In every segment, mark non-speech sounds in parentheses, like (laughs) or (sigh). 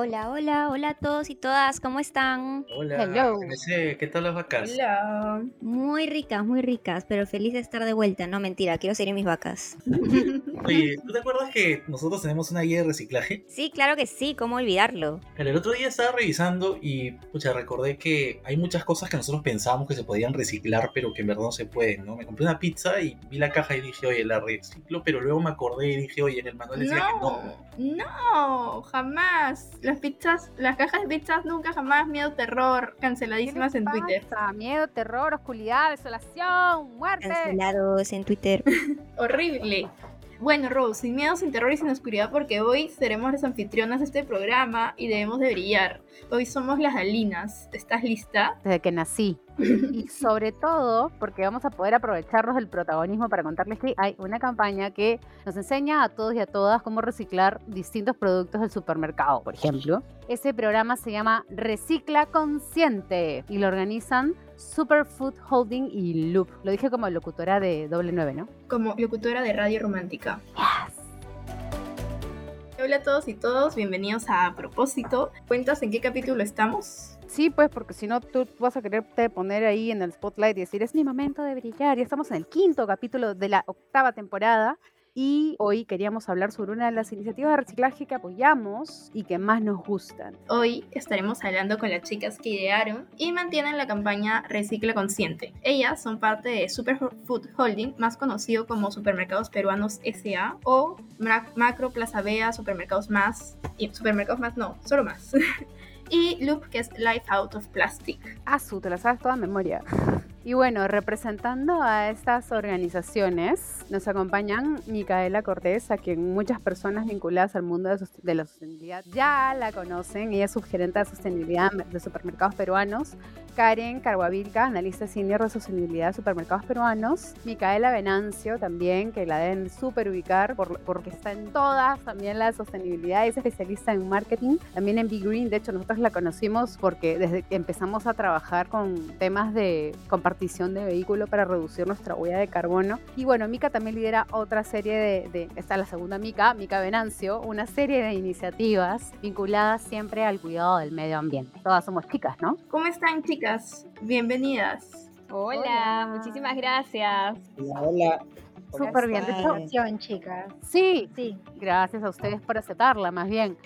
Hola, hola, hola a todos y todas, ¿cómo están? Hola, Hello. ¿qué tal las vacas? Hola. Muy ricas, muy ricas, pero feliz de estar de vuelta. No, mentira, quiero seguir mis vacas. (laughs) Oye, ¿tú te acuerdas que nosotros tenemos una guía de reciclaje? Sí, claro que sí, ¿cómo olvidarlo? El otro día estaba revisando y, pucha, recordé que hay muchas cosas que nosotros pensábamos que se podían reciclar, pero que en verdad no se pueden, ¿no? Me compré una pizza y vi la caja y dije, oye, la reciclo, pero luego me acordé y dije, oye, en el manual decía que no. No, no, jamás. Las pizzas, las cajas de pizzas nunca jamás, miedo, terror, canceladísimas en Twitter. pasa? Miedo, terror, oscuridad, desolación, muerte. Cancelados en Twitter. (laughs) Horrible. Bueno, Rose, sin miedo, sin terror y sin oscuridad, porque hoy seremos las anfitrionas de este programa y debemos de brillar. Hoy somos las Alinas. ¿Estás lista? Desde que nací. Y sobre todo porque vamos a poder aprovecharnos del protagonismo para contarles que hay una campaña que nos enseña a todos y a todas cómo reciclar distintos productos del supermercado, por ejemplo. Ese programa se llama Recicla Consciente y lo organizan Superfood Holding y Loop. Lo dije como locutora de doble nueve, ¿no? Como locutora de Radio Romántica. Hola a todos y todos, bienvenidos A Propósito. ¿Cuentas en qué capítulo estamos? Sí, pues porque si no tú vas a quererte poner ahí en el spotlight y decir, es mi momento de brillar. Ya estamos en el quinto capítulo de la octava temporada y hoy queríamos hablar sobre una de las iniciativas de reciclaje que apoyamos y que más nos gustan. Hoy estaremos hablando con las chicas que idearon y mantienen la campaña Recicla Consciente. Ellas son parte de Superfood Holding, más conocido como Supermercados Peruanos SA o Macro Plaza Vea, Supermercados Más y Supermercados Más no, solo más. (laughs) y Loop, que es Life Out of Plastic. Azu, te la sabes toda memoria. (laughs) Y bueno, representando a estas organizaciones, nos acompañan Micaela Cortés, a quien muchas personas vinculadas al mundo de, la sostenibilidad ya la conocen. Ella es subgerente de sostenibilidad de supermercados peruanos. Karen Carguavilca, analista senior de sostenibilidad de supermercados peruanos. Micaela Venancio también, que la deben súper ubicar por- porque está en todas también la sostenibilidad. Es especialista en marketing, también en Be Green. De hecho, nosotros la conocimos porque desde que empezamos a trabajar con temas de compartición de vehículo para reducir nuestra huella de carbono. Y bueno, Mica también lidera otra serie de, de está la segunda Mica, Mica Venancio, una serie de iniciativas vinculadas siempre al cuidado del medio ambiente. Todas somos chicas, ¿no? ¿Cómo están, chicas? Bienvenidas. Hola, Hola. muchísimas gracias. Hola, hola. Súper bien. De chicas. sí, Sí. Gracias a ustedes por aceptarla, más bien.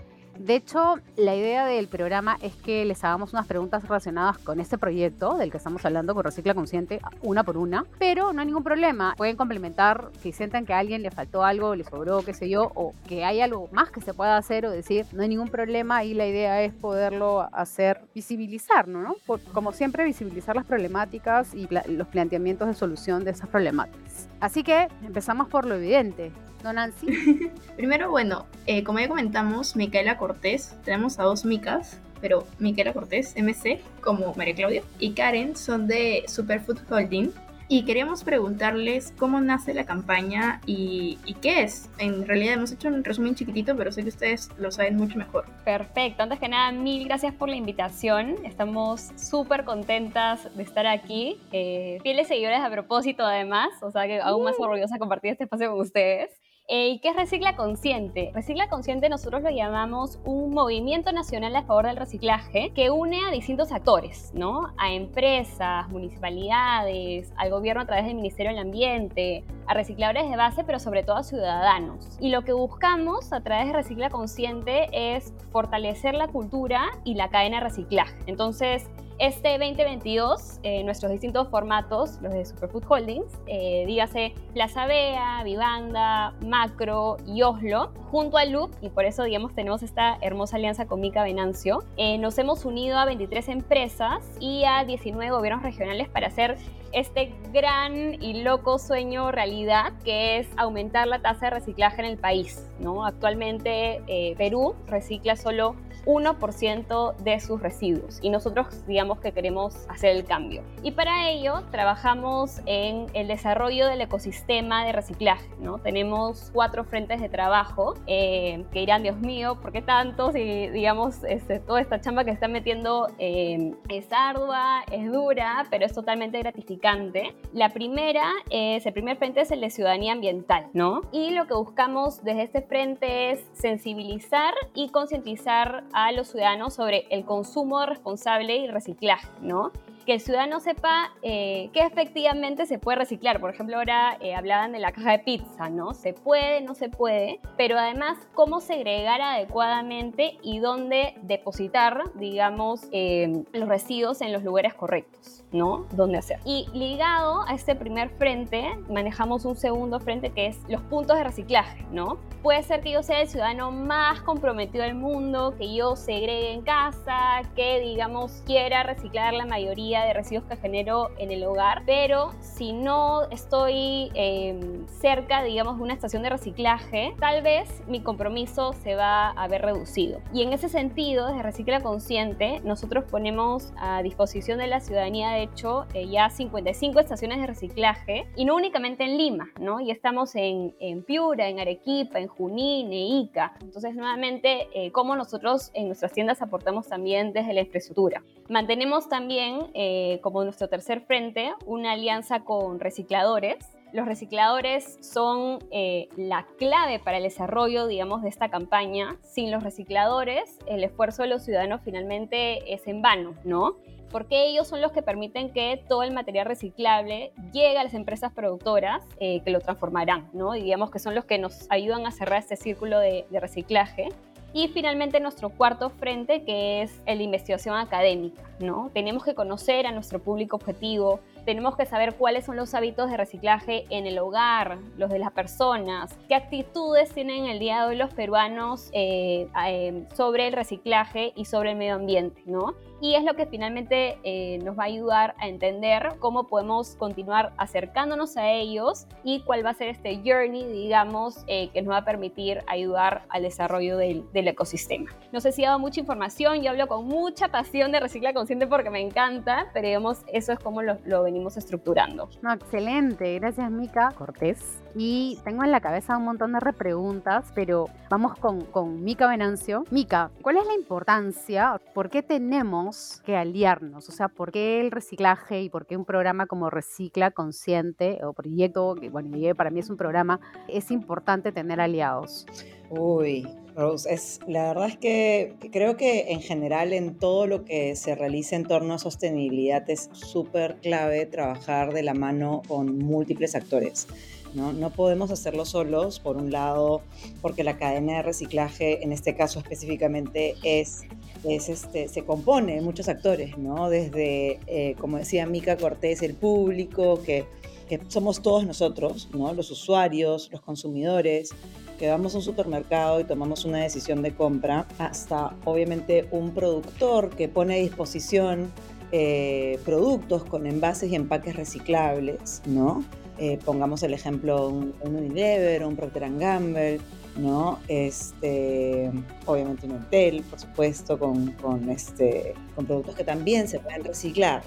De hecho, la idea del programa es que les hagamos unas preguntas relacionadas con este proyecto del que estamos hablando, con Recicla Consciente, una por una, pero no hay ningún problema. Pueden complementar si sientan que a alguien le faltó algo, le sobró, qué sé yo, o que hay algo más que se pueda hacer o decir, no hay ningún problema y la idea es poderlo hacer, visibilizar, ¿no? Como siempre, visibilizar las problemáticas y los planteamientos de solución de esas problemáticas. Así que empezamos por lo evidente. ¿No, Nancy? (laughs) Primero, bueno, eh, como ya comentamos, Micaela Cortés, tenemos a dos Micas, pero Micaela Cortés, MC, como María Claudia, y Karen son de Superfood Holding. Y queríamos preguntarles cómo nace la campaña y, y qué es. En realidad hemos hecho un resumen chiquitito, pero sé que ustedes lo saben mucho mejor. Perfecto, antes que nada, mil gracias por la invitación. Estamos súper contentas de estar aquí. Eh, fieles seguidores a propósito, además, o sea que aún más orgullosa de compartir este espacio con ustedes. Eh, ¿Y qué es Recicla Consciente? Recicla Consciente nosotros lo llamamos un movimiento nacional a favor del reciclaje que une a distintos actores, ¿no? A empresas, municipalidades, al gobierno a través del Ministerio del Ambiente, a recicladores de base, pero sobre todo a ciudadanos. Y lo que buscamos a través de Recicla Consciente es fortalecer la cultura y la cadena de reciclaje. Entonces, este 2022, eh, nuestros distintos formatos, los de Superfood Holdings, eh, dígase Plaza Vea, Vivanda, Macro y Oslo, junto al Loop, y por eso, digamos, tenemos esta hermosa alianza con Mica Venancio, eh, nos hemos unido a 23 empresas y a 19 gobiernos regionales para hacer este gran y loco sueño realidad que es aumentar la tasa de reciclaje en el país. ¿no? Actualmente eh, Perú recicla solo 1% de sus residuos y nosotros digamos que queremos hacer el cambio. Y para ello trabajamos en el desarrollo del ecosistema de reciclaje. ¿no? Tenemos cuatro frentes de trabajo eh, que irán, Dios mío, ¿por qué tantos? Y digamos, este, toda esta chamba que están metiendo eh, es ardua, es dura, pero es totalmente gratificante. La primera es, el primer frente es el de ciudadanía ambiental, ¿no? Y lo que buscamos desde este frente es sensibilizar y concientizar a los ciudadanos sobre el consumo responsable y reciclaje, ¿no? Que el ciudadano sepa eh, que efectivamente se puede reciclar. Por ejemplo, ahora eh, hablaban de la caja de pizza, ¿no? Se puede, no se puede, pero además cómo segregar adecuadamente y dónde depositar, digamos, eh, los residuos en los lugares correctos, ¿no? Dónde hacer. Y ligado a este primer frente, manejamos un segundo frente que es los puntos de reciclaje, ¿no? Puede ser que yo sea el ciudadano más comprometido del mundo, que yo segregue en casa, que, digamos, quiera reciclar la mayoría de residuos que genero en el hogar, pero si no estoy em, cerca, digamos, de una estación de reciclaje, tal vez mi compromiso se va a ver reducido. Y en ese sentido, desde Recicla Consciente, nosotros ponemos a disposición de la ciudadanía, de hecho, eh, ya 55 estaciones de reciclaje, y no únicamente en Lima, ¿no? Y estamos en, en Piura, en Arequipa, en Junín, en Ica. Entonces, nuevamente, eh, como nosotros en nuestras tiendas aportamos también desde la infraestructura. Mantenemos también eh, como nuestro tercer frente, una alianza con recicladores. Los recicladores son eh, la clave para el desarrollo, digamos, de esta campaña. Sin los recicladores, el esfuerzo de los ciudadanos finalmente es en vano, ¿no? Porque ellos son los que permiten que todo el material reciclable llegue a las empresas productoras eh, que lo transformarán, ¿no? Digamos que son los que nos ayudan a cerrar este círculo de reciclaje. Y finalmente nuestro cuarto frente, que es la investigación académica, ¿no? Tenemos que conocer a nuestro público objetivo, tenemos que saber cuáles son los hábitos de reciclaje en el hogar, los de las personas, qué actitudes tienen el día de hoy los peruanos eh, eh, sobre el reciclaje y sobre el medio ambiente, ¿no? Y es lo que finalmente eh, nos va a ayudar a entender cómo podemos continuar acercándonos a ellos y cuál va a ser este journey, digamos, que nos va a permitir ayudar al desarrollo del, del, ecosistema. No sé si he dado mucha información, yo hablo con mucha pasión de Recicla Consciente porque me encanta, pero digamos, eso es como lo, lo venimos estructurando. Excelente, gracias Mica Cortés. Y tengo en la cabeza un montón de repreguntas, pero vamos con, con Mica Venancio. Mica, ¿cuál es la importancia? ¿Por qué tenemos que aliarnos? O sea, ¿por qué el reciclaje y por qué un programa como Recicla Consciente o proyecto, que bueno, para mí es un programa, es importante tener aliados? Uy, Rose, la verdad es que creo que en general en todo lo que se realiza en torno a sostenibilidad es súper clave trabajar de la mano con múltiples actores. ¿No? no podemos hacerlo solos, por un lado, porque la cadena de reciclaje, en este caso específicamente, es, es este, se compone de muchos actores, ¿no? desde, eh, como decía Mica Cortés, el público, que, que somos todos nosotros, ¿no? los usuarios, los consumidores, que vamos a un supermercado y tomamos una decisión de compra, hasta obviamente un productor que pone a disposición eh, productos con envases y empaques reciclables, ¿no? Eh, pongamos el ejemplo un, un Unilever, un Procter Gamble, ¿no? Este, obviamente un hotel, por supuesto, con, con, este, con productos que también se pueden reciclar.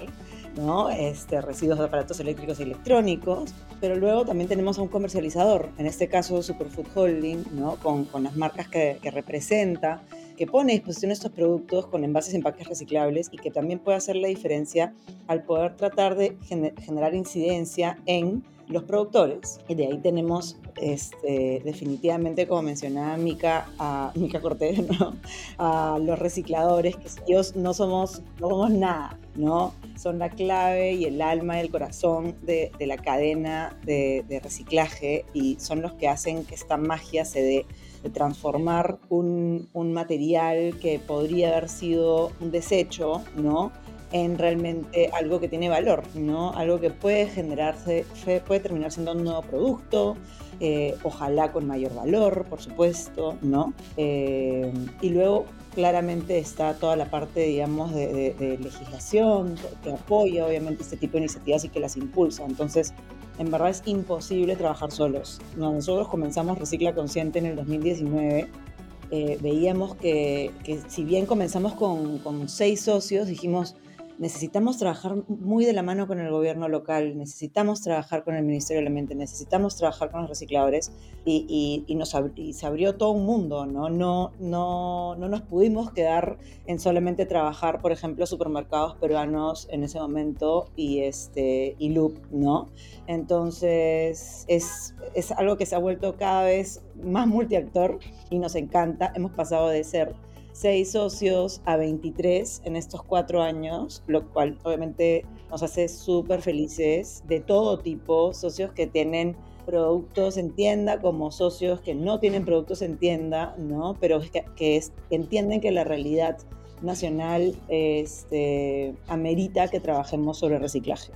¿no? Este, residuos de aparatos eléctricos y electrónicos, pero luego también tenemos a un comercializador, en este caso Superfood Holding, ¿no? con, con las marcas que, que, representa, que pone a disposición estos productos con envases y empaques reciclables y que también puede hacer la diferencia al poder tratar de gener generar incidencia en los productores. Y de ahí tenemos este, definitivamente, como mencionaba Mica, a (laughs) Mica Cortés, ¿no? a los recicladores, que ellos no somos, no somos nada, ¿no? Son la clave y el alma y el corazón de, la cadena de, de, reciclaje y son los que hacen que esta magia se dé de transformar un, un material que podría haber sido un desecho, ¿no? En realmente algo que tiene valor, ¿no? Algo que puede generarse, puede terminar siendo un nuevo producto, eh, ojalá con mayor valor, por supuesto, ¿no? Eh, y luego claramente está toda la parte, digamos, de, legislación que apoya obviamente este tipo de iniciativas y que las impulsa. Entonces, en verdad es imposible trabajar solos. Nosotros comenzamos Recicla Consciente en el 2019. Eh, veíamos que, que, si bien comenzamos con, con seis socios, dijimos, necesitamos trabajar muy de la mano con el gobierno local, necesitamos trabajar con el Ministerio del Ambiente, necesitamos trabajar con los recicladores y, nos se abrió todo un mundo, ¿no? No, no, no nos pudimos quedar en solamente trabajar, por ejemplo, supermercados peruanos en ese momento y, este, y Loop, ¿no? Entonces es, es algo que se ha vuelto cada vez más multiactor y nos encanta. Hemos pasado de ser seis socios a 23 en estos cuatro años, lo cual obviamente nos hace súper felices de todo tipo, socios que tienen productos en tienda como socios que no tienen productos en tienda, ¿no? Pero que, entienden que la realidad nacional este, amerita que trabajemos sobre reciclaje.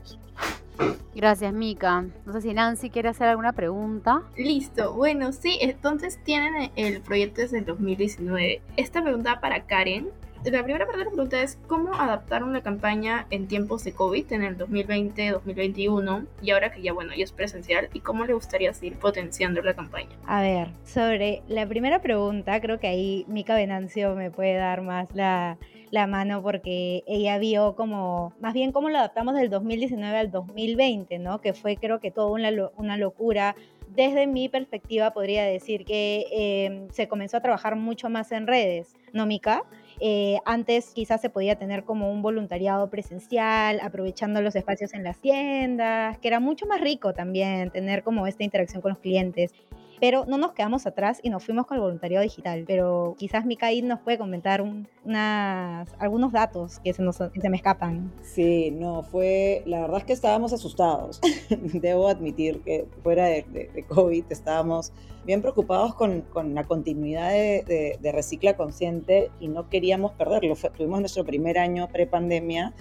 Gracias, Mika. No sé si Nancy quiere hacer alguna pregunta. Listo. Bueno, sí, entonces tienen el proyecto desde el 2019. Esta pregunta para Karen. La primera parte de la pregunta es cómo adaptaron la campaña en tiempos de COVID en el 2020-2021 y ahora que ya bueno, ya es presencial y cómo le gustaría seguir potenciando la campaña. A ver, sobre la primera pregunta, creo que ahí Mika Venancio me puede dar más la, la mano porque ella vio como, más bien cómo lo adaptamos del 2019 al 2020, ¿no? Que fue creo que toda una, una locura. Desde mi perspectiva podría decir que em, se comenzó a trabajar mucho más en redes, ¿no, Mica? Eh, antes quizás se podía tener como un voluntariado presencial, aprovechando los espacios en las tiendas, que era mucho más rico también tener como esta interacción con los clientes pero no nos quedamos atrás y nos fuimos con el voluntariado digital. Pero quizás Mikael nos puede comentar unas, algunos datos que se, nos, se me escapan. Sí, no, fue, la verdad es que estábamos asustados. (laughs) Debo admitir que fuera de, de, COVID estábamos bien preocupados con, con la continuidad de, de, Recicla Consciente y no queríamos perderlo. tuvimos nuestro primer año pre-pandemia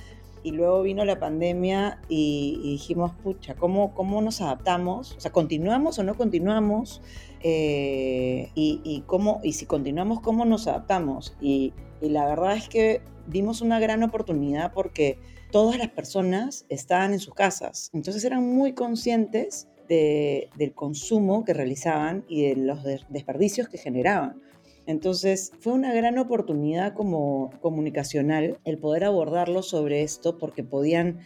y luego vino la pandemia y, dijimos, pucha, ¿cómo, ¿cómo nos adaptamos? O sea, ¿continuamos o no continuamos? Eh, y, cómo, y si continuamos, ¿cómo nos adaptamos? Y, la verdad es que vimos una gran oportunidad porque todas las personas estaban en sus casas, entonces eran muy conscientes del consumo que realizaban y de los desperdicios que generaban. Entonces fue una gran oportunidad como comunicacional el poder abordarlo sobre esto porque podían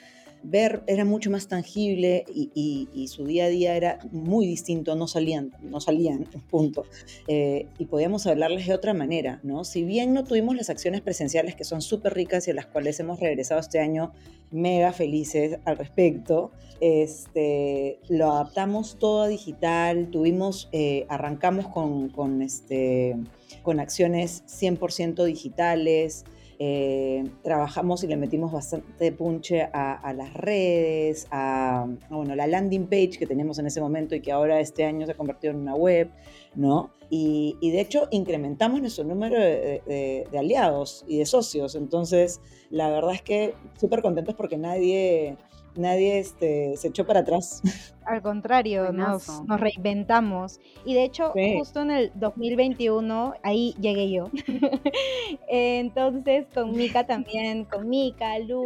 ver, era mucho más tangible y, su día a día era muy distinto, no salían, no salían, (laughs) punto. Eh, y podíamos hablarles de otra manera, ¿no? Si bien no tuvimos las acciones presenciales que son súper ricas y a las cuales hemos regresado este año mega felices al respecto, este, lo adaptamos todo a digital, tuvimos, eh, arrancamos con, con este con acciones 100% digitales. Eh, trabajamos y le metimos bastante punche a, las redes, a, bueno, la landing page que teníamos en ese momento y que ahora este año se ha convertido en una web, ¿no? Y, de hecho incrementamos nuestro número de, de, aliados y de socios. Entonces, la verdad es que súper contentos porque nadie, nadie este, se echó para atrás. Al contrario, nos, reinventamos. Y de hecho, justo en el 2021, ahí llegué yo. (laughs) Entonces, con Mika también, con Mika, Lu,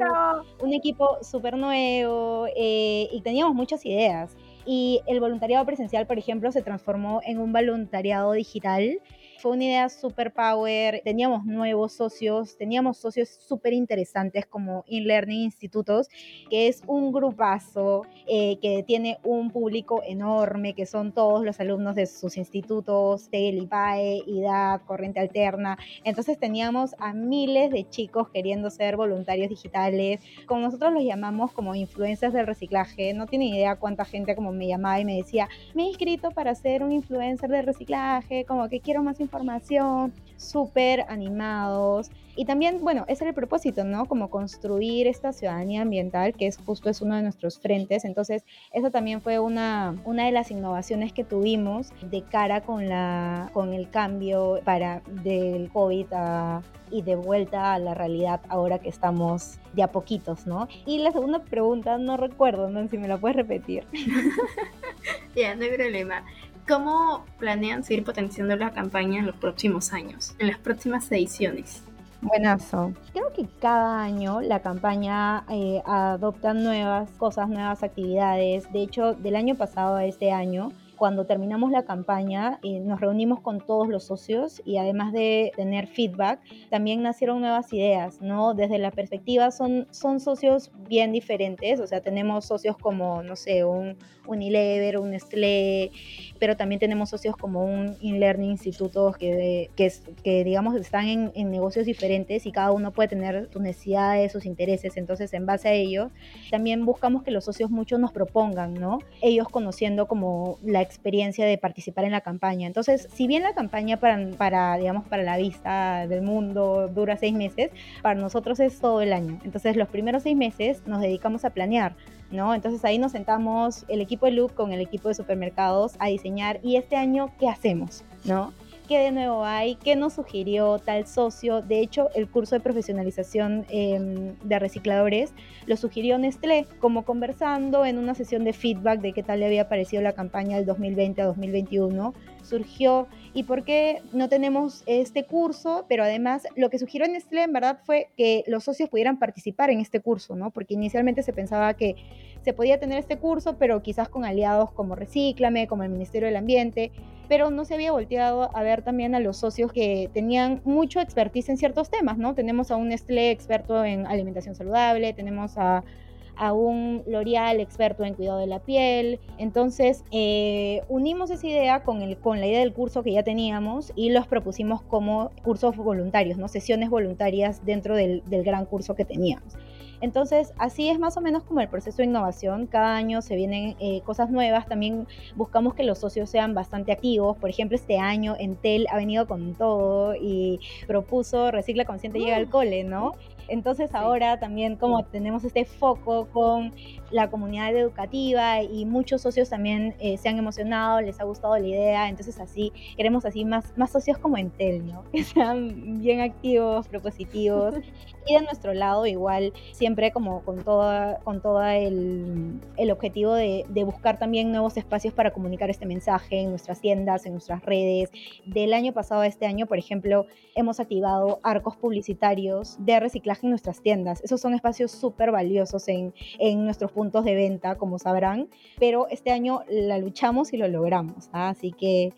un equipo súper nuevo eh, y teníamos muchas ideas. Y el voluntariado presencial, por ejemplo, se transformó en un voluntariado digital fue una idea super power, teníamos nuevos socios, teníamos socios súper interesantes como InLearning Institutos, que es un grupazo eh, que tiene un público enorme, que son todos los alumnos de sus institutos, TEL, IPAE, IDAP, Corriente Alterna. Entonces teníamos a miles de chicos queriendo ser voluntarios digitales, como nosotros los llamamos como influencers del reciclaje. No tienen idea cuánta gente como me llamaba y me decía, me he inscrito para ser un influencer del reciclaje, como que quiero más información súper animados. Y también, bueno, ese era el propósito, ¿no? Como construir esta ciudadanía ambiental, que es justo es uno de nuestros frentes. Entonces, eso también fue una, una de las innovaciones que tuvimos de cara con, la, con el cambio para del COVID y de vuelta a la realidad ahora que estamos de a poquitos, ¿no? Y la segunda pregunta, no recuerdo, ¿no? Si me la puedes repetir. (laughs) ya, no hay problema. ¿Cómo planean seguir potenciando la campaña en los próximos años, en las próximas ediciones? Buenazo. Creo que cada año la campaña eh, adopta nuevas cosas, nuevas actividades. De hecho, del año pasado a este año cuando terminamos la campaña, eh, nos reunimos con todos los socios y además de tener feedback, también nacieron nuevas ideas, ¿no? Desde la perspectiva son, son socios bien diferentes, o sea, tenemos socios como, no sé, un Unilever, un Nestlé, pero también tenemos socios como un InLearning institutos que, que, que digamos están en, en, negocios diferentes y cada uno puede tener sus necesidades, sus intereses, entonces en base a ello también buscamos que los socios muchos nos propongan, ¿no? Ellos conociendo como la experiencia de participar en la campaña. Entonces, si bien la campaña para, digamos, para la vista del mundo dura seis meses, para nosotros es todo el año. Entonces, los primeros seis meses nos dedicamos a planear ¿no? Entonces ahí nos sentamos el equipo de Loop con el equipo de supermercados a diseñar y este año, ¿qué hacemos? ¿No? ¿Qué de nuevo hay? ¿Qué nos sugirió tal socio? De hecho, el curso de profesionalización eh, de recicladores lo sugirió Nestlé, como conversando en una sesión de feedback de qué tal le había parecido la campaña del 2020 a 2021, surgió y por qué no tenemos este curso, pero además lo que sugirió Nestlé en verdad fue que los socios pudieran participar en este curso, ¿no? Porque inicialmente se pensaba que se podía tener este curso, pero quizás con aliados como Recíclame, como el Ministerio del Ambiente, pero no se había volteado a ver también a los socios que tenían mucho expertise en ciertos temas, ¿no? Tenemos a un Nestlé experto en alimentación saludable, tenemos a, a un L'Oreal experto en cuidado de la piel. Entonces, eh, unimos esa idea con, el, con la idea del curso que ya teníamos y los propusimos como cursos voluntarios, ¿no? Sesiones voluntarias dentro del, del gran curso que teníamos. Entonces, así es más o menos como el proceso de innovación. Cada año se vienen eh, cosas nuevas. También buscamos que los socios sean bastante activos. Por ejemplo, este año Entel ha venido con todo y propuso Recicla Consciente llega al mm. cole, ¿no? Entonces ahora también como tenemos este foco con la comunidad educativa y muchos socios también eh, se han emocionado, les ha gustado la idea, entonces así queremos así más, más socios como Entel, ¿no? (laughs) Que sean bien activos, propositivos y de nuestro lado igual siempre como con toda con todo el, el, objetivo de, de, buscar también nuevos espacios para comunicar este mensaje en nuestras tiendas, en nuestras redes. Del año pasado a este año, por ejemplo, hemos activado arcos publicitarios de reciclaje en nuestras tiendas. Esos son espacios súper valiosos en, en nuestros puntos de venta, como sabrán, pero este año la luchamos y lo logramos. ¿ah? Así que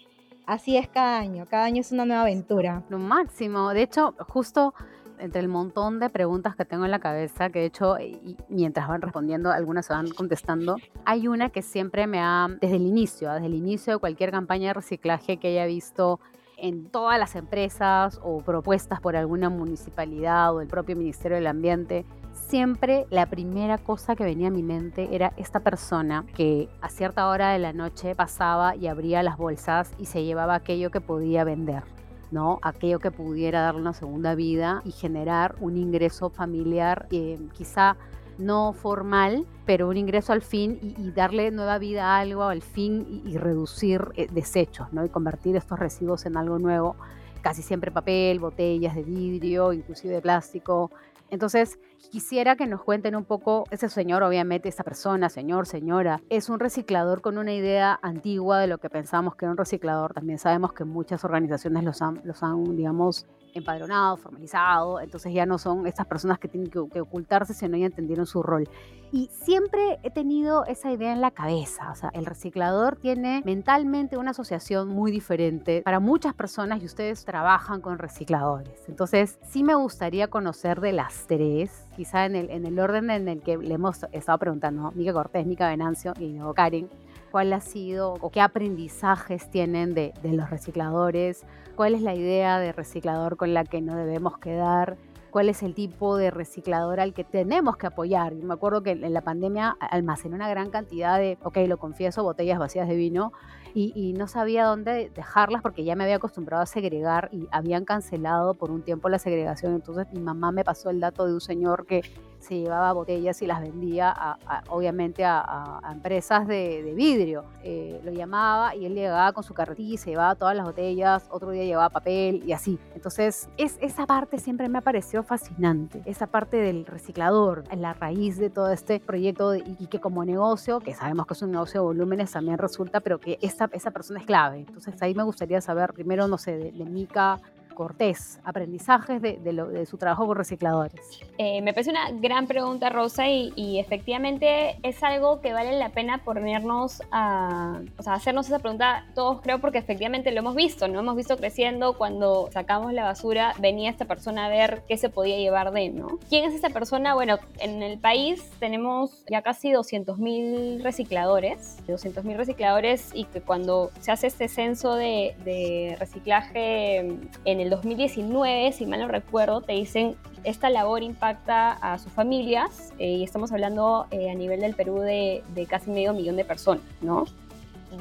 así es cada año, cada año es una nueva aventura. Lo máximo, de hecho, justo entre el montón de preguntas que tengo en la cabeza, que de hecho, y mientras van respondiendo, algunas se van contestando, hay una que siempre me ha, desde el inicio, desde el inicio de cualquier campaña de reciclaje que haya visto en todas las empresas o propuestas por alguna municipalidad o el propio Ministerio del Ambiente, siempre la primera cosa que venía a mi mente era esta persona que a cierta hora de la noche pasaba y abría las bolsas y se llevaba aquello que podía vender. ¿no? aquello que pudiera darle una segunda vida y generar un ingreso familiar eh, quizá no formal, pero un ingreso al fin y, darle nueva vida a algo al fin y, reducir eh, desechos, ¿no? Y convertir estos residuos en algo nuevo, casi siempre papel, botellas de vidrio, inclusive de plástico. Entonces, quisiera que nos cuenten un poco, ese señor, obviamente, esa persona, señor, señora, es un reciclador con una idea antigua de lo que pensamos que era un reciclador. También sabemos que muchas organizaciones los han, los han digamos, empadronado, formalizado, entonces ya no son estas personas que tienen que, ocultarse, sino ya entendieron su rol. Y siempre he tenido esa idea en la cabeza, o sea, el reciclador tiene mentalmente una asociación muy diferente para muchas personas y ustedes trabajan con recicladores. Entonces, sí me gustaría conocer de las tres, quizá en el, en el orden en el que le hemos estado preguntando, Mica Cortés, Mica Venancio y luego Karen, cuál ha sido o qué aprendizajes tienen de, los recicladores, cuál es la idea de reciclador con la que no debemos quedar, cuál es el tipo de reciclador al que tenemos que apoyar. Me acuerdo que en la pandemia almacené una gran cantidad de, ok, lo confieso, botellas vacías de vino y, y, no sabía dónde dejarlas porque ya me había acostumbrado a segregar y habían cancelado por un tiempo la segregación. Entonces mi mamá me pasó el dato de un señor que se llevaba botellas y las vendía obviamente a, empresas de, vidrio. Eh, lo llamaba y él llegaba con su carretilla y se llevaba todas las botellas, otro día llevaba papel y así. Entonces, es, esa parte siempre me ha parecido fascinante, esa parte del reciclador, la raíz de todo este proyecto y, que como negocio, que sabemos que es un negocio de volúmenes, también resulta, pero que esa, esa persona es clave. Entonces, ahí me gustaría saber primero, no sé, de, de Mica, Cortés? Aprendizajes de, su trabajo con recicladores. Eh, me parece una gran pregunta, Rosa, y, efectivamente es algo que vale la pena ponernos a, o sea, hacernos esa pregunta todos, creo, porque efectivamente lo hemos visto, ¿no? Hemos visto creciendo cuando sacamos la basura, venía esta persona a ver qué se podía llevar de, ¿no? ¿Quién es esta persona? Bueno, en el país tenemos ya casi 200.000 recicladores, 200.000 recicladores y que cuando se hace este censo de reciclaje en el 2019, si mal no recuerdo, te dicen esta labor impacta a sus familias eh, y estamos hablando eh, a nivel del Perú de, de, casi medio millón de personas, ¿no?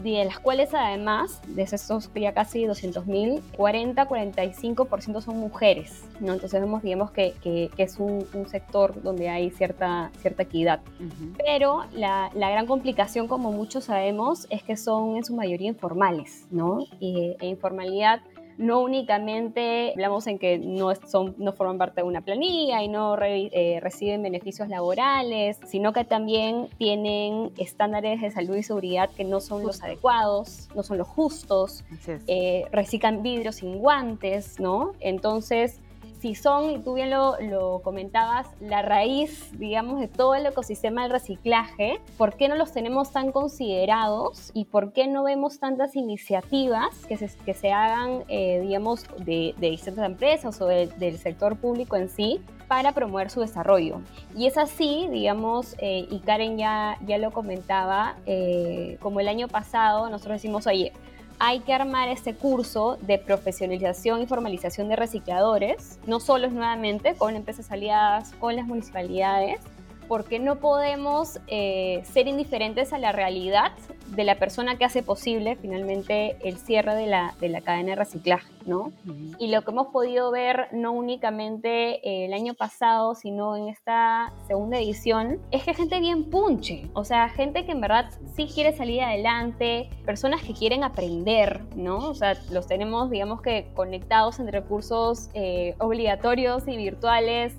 De las cuales además, de esos ya casi 200.000, 40-45% son mujeres, ¿no? Entonces vemos, digamos, que, que, que es un, un, sector donde hay cierta, cierta equidad. Uh -huh. Pero la, la, gran complicación, como muchos sabemos, es que son en su mayoría informales, ¿no? Y, e informalidad no únicamente hablamos en que no, son, no forman parte de una planilla y no re, eh, reciben beneficios laborales, sino que también tienen estándares de salud y seguridad que no son Justo. los adecuados, no son los justos, eh, reciclan vidrio sin guantes, ¿no? Entonces, si son, tú bien lo, comentabas, la raíz, digamos, de todo el ecosistema del reciclaje, ¿por qué no los tenemos tan considerados y por qué no vemos tantas iniciativas que se, que se hagan, eh, digamos, de, distintas empresas o de, del sector público en sí para promover su desarrollo? Y es así, digamos, eh, y Karen ya, ya lo comentaba, eh, como el año pasado nosotros decimos, oye, hay que armar este curso de profesionalización y formalización de recicladores, no solo es nuevamente con empresas aliadas, con las municipalidades, porque no podemos eh, ser indiferentes a la realidad de la persona que hace posible finalmente el cierre de la, de la cadena de reciclaje, ¿no? Uh -huh. Y lo que hemos podido ver no únicamente eh, el año pasado, sino en esta segunda edición, es que gente bien punche, o sea, gente que en verdad sí quiere salir adelante, personas que quieren aprender, ¿no? O sea, los tenemos, digamos que conectados entre recursos eh, obligatorios y virtuales,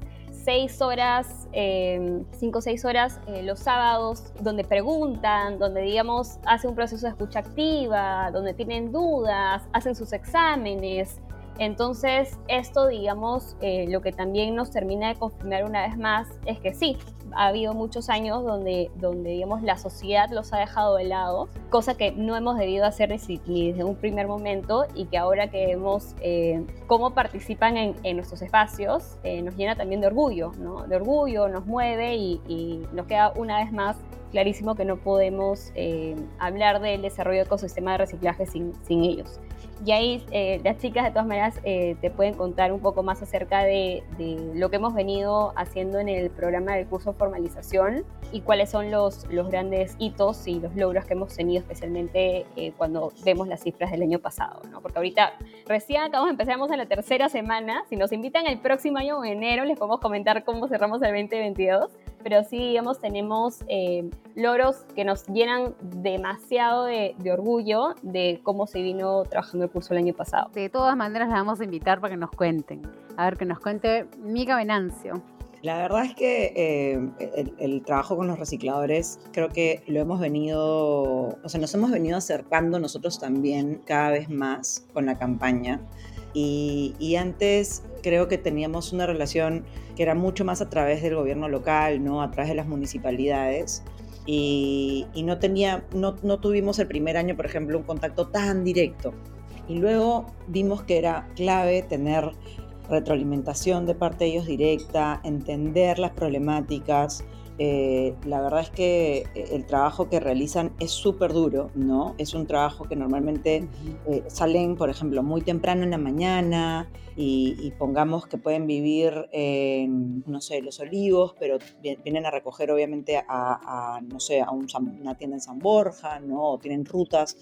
seis horas, eh, cinco o seis horas eh, los sábados, donde preguntan, donde digamos hacen un proceso de escucha activa, donde tienen dudas, hacen sus exámenes. Entonces, esto, digamos, eh, lo que también nos termina de confirmar una vez más es que sí, ha habido muchos años donde, donde digamos, la sociedad los ha dejado de lado, cosa que no hemos debido hacer ni desde un primer momento y que ahora que vemos eh, cómo participan en, en nuestros espacios, eh, nos llena también de orgullo, ¿no? De orgullo, nos mueve y, nos queda una vez más clarísimo que no podemos eh, hablar del desarrollo de ecosistema de reciclaje sin, sin ellos. Y ahí eh, las chicas de todas maneras eh, te pueden contar un poco más acerca de, de, lo que hemos venido haciendo en el programa del curso formalización y cuáles son los, los grandes hitos y los logros que hemos tenido especialmente eh, cuando vemos las cifras del año pasado, ¿no? Porque ahorita recién acabamos, empezamos en la tercera semana, si nos invitan el próximo año en enero les podemos comentar cómo cerramos el 2022, pero sí, digamos, tenemos eh, logros que nos llenan demasiado de, de, orgullo de cómo se vino trabajando el curso el año pasado. De todas maneras, la vamos a invitar para que nos cuenten. A ver, que nos cuente Mica Venancio. La verdad es que eh, el, el, trabajo con los recicladores creo que lo hemos venido, o sea, nos hemos venido acercando nosotros también cada vez más con la campaña. Y, antes creo que teníamos una relación que era mucho más a través del gobierno local, ¿no? a través de las municipalidades. Y, y no, tenía, no, no tuvimos el primer año, por ejemplo, un contacto tan directo. Y luego vimos que era clave tener retroalimentación de parte de ellos directa, entender las problemáticas, eh, la verdad es que eh, el trabajo que realizan es súper duro, ¿no? Es un trabajo que normalmente eh, salen, por ejemplo, muy temprano en la mañana y, y, pongamos que pueden vivir en, no sé, Los Olivos, pero vienen a recoger obviamente a, a no sé, a un, una tienda en San Borja, ¿no? O tienen rutas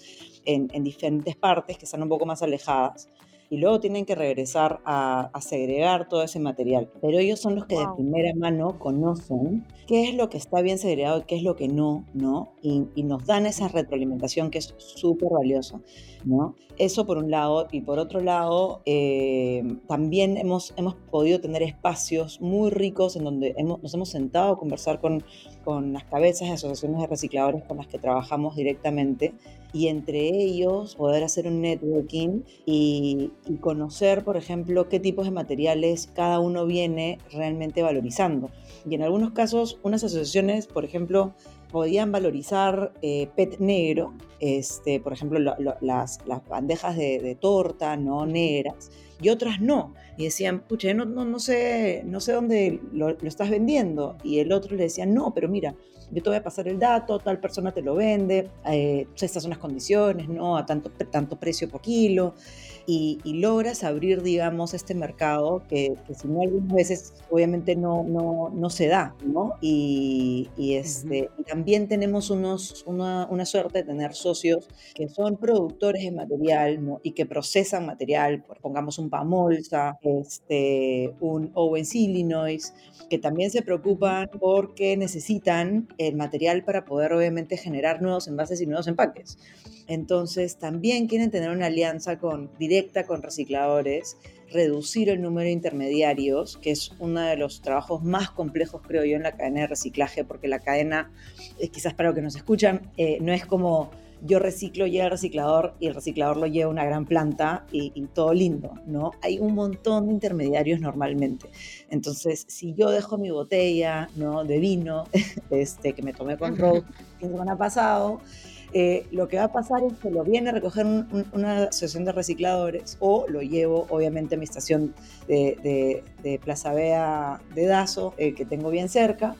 en, en diferentes partes que están un poco más alejadas y luego tienen que regresar a, a, segregar todo ese material. Pero ellos son los que wow. de primera mano conocen qué es lo que está bien segregado y qué es lo que no, ¿no? Y, y nos dan esa retroalimentación que es súper valiosa, ¿no? Eso por un lado. Y por otro lado, eh, también hemos, hemos podido tener espacios muy ricos en donde hemos, nos hemos sentado a conversar con, con las cabezas de asociaciones de recicladores con las que trabajamos directamente y entre ellos poder hacer un networking y, conocer, por ejemplo, qué tipos de materiales cada uno viene realmente valorizando. Y en algunos casos, unas asociaciones, por ejemplo, podían valorizar eh, PET negro, este, por ejemplo, lo, lo, las, las, bandejas de, de, torta no negras, y otras no. Y decían, pucha, no, no, no, sé, no sé dónde lo, lo, estás vendiendo. Y el otro le decía, no, pero mira, yo te voy a pasar el dato, tal persona te lo vende, eh, estas son las condiciones, ¿no? A tanto, tanto precio por kilo y, y, logras abrir, digamos, este mercado que, que, si no algunas veces obviamente no, no, no se da, ¿no? Y, y este, uh -huh. y también tenemos unos, una, una, suerte de tener socios que son productores de material ¿no? y que procesan material, pongamos un Pamolsa, este, un Owens Illinois, que también se preocupan porque necesitan el material para poder obviamente generar nuevos envases y nuevos empaques. Entonces también quieren tener una alianza con, directa con recicladores, reducir el número de intermediarios, que es uno de los trabajos más complejos, creo yo, en la cadena de reciclaje, porque la cadena, eh, quizás para los que nos escuchan, eh, no es como yo reciclo, llega el reciclador y el reciclador lo lleva a una gran planta y, y, todo lindo, ¿no? Hay un montón de intermediarios normalmente. Entonces, si yo dejo mi botella, ¿no? De vino, (laughs) este, que me tomé con Rose la semana pasado, eh, lo que va a pasar es que lo viene a recoger un, un, una asociación de recicladores o lo llevo obviamente a mi estación de, Plaza Bea de Dazo, eh, que tengo bien cerca.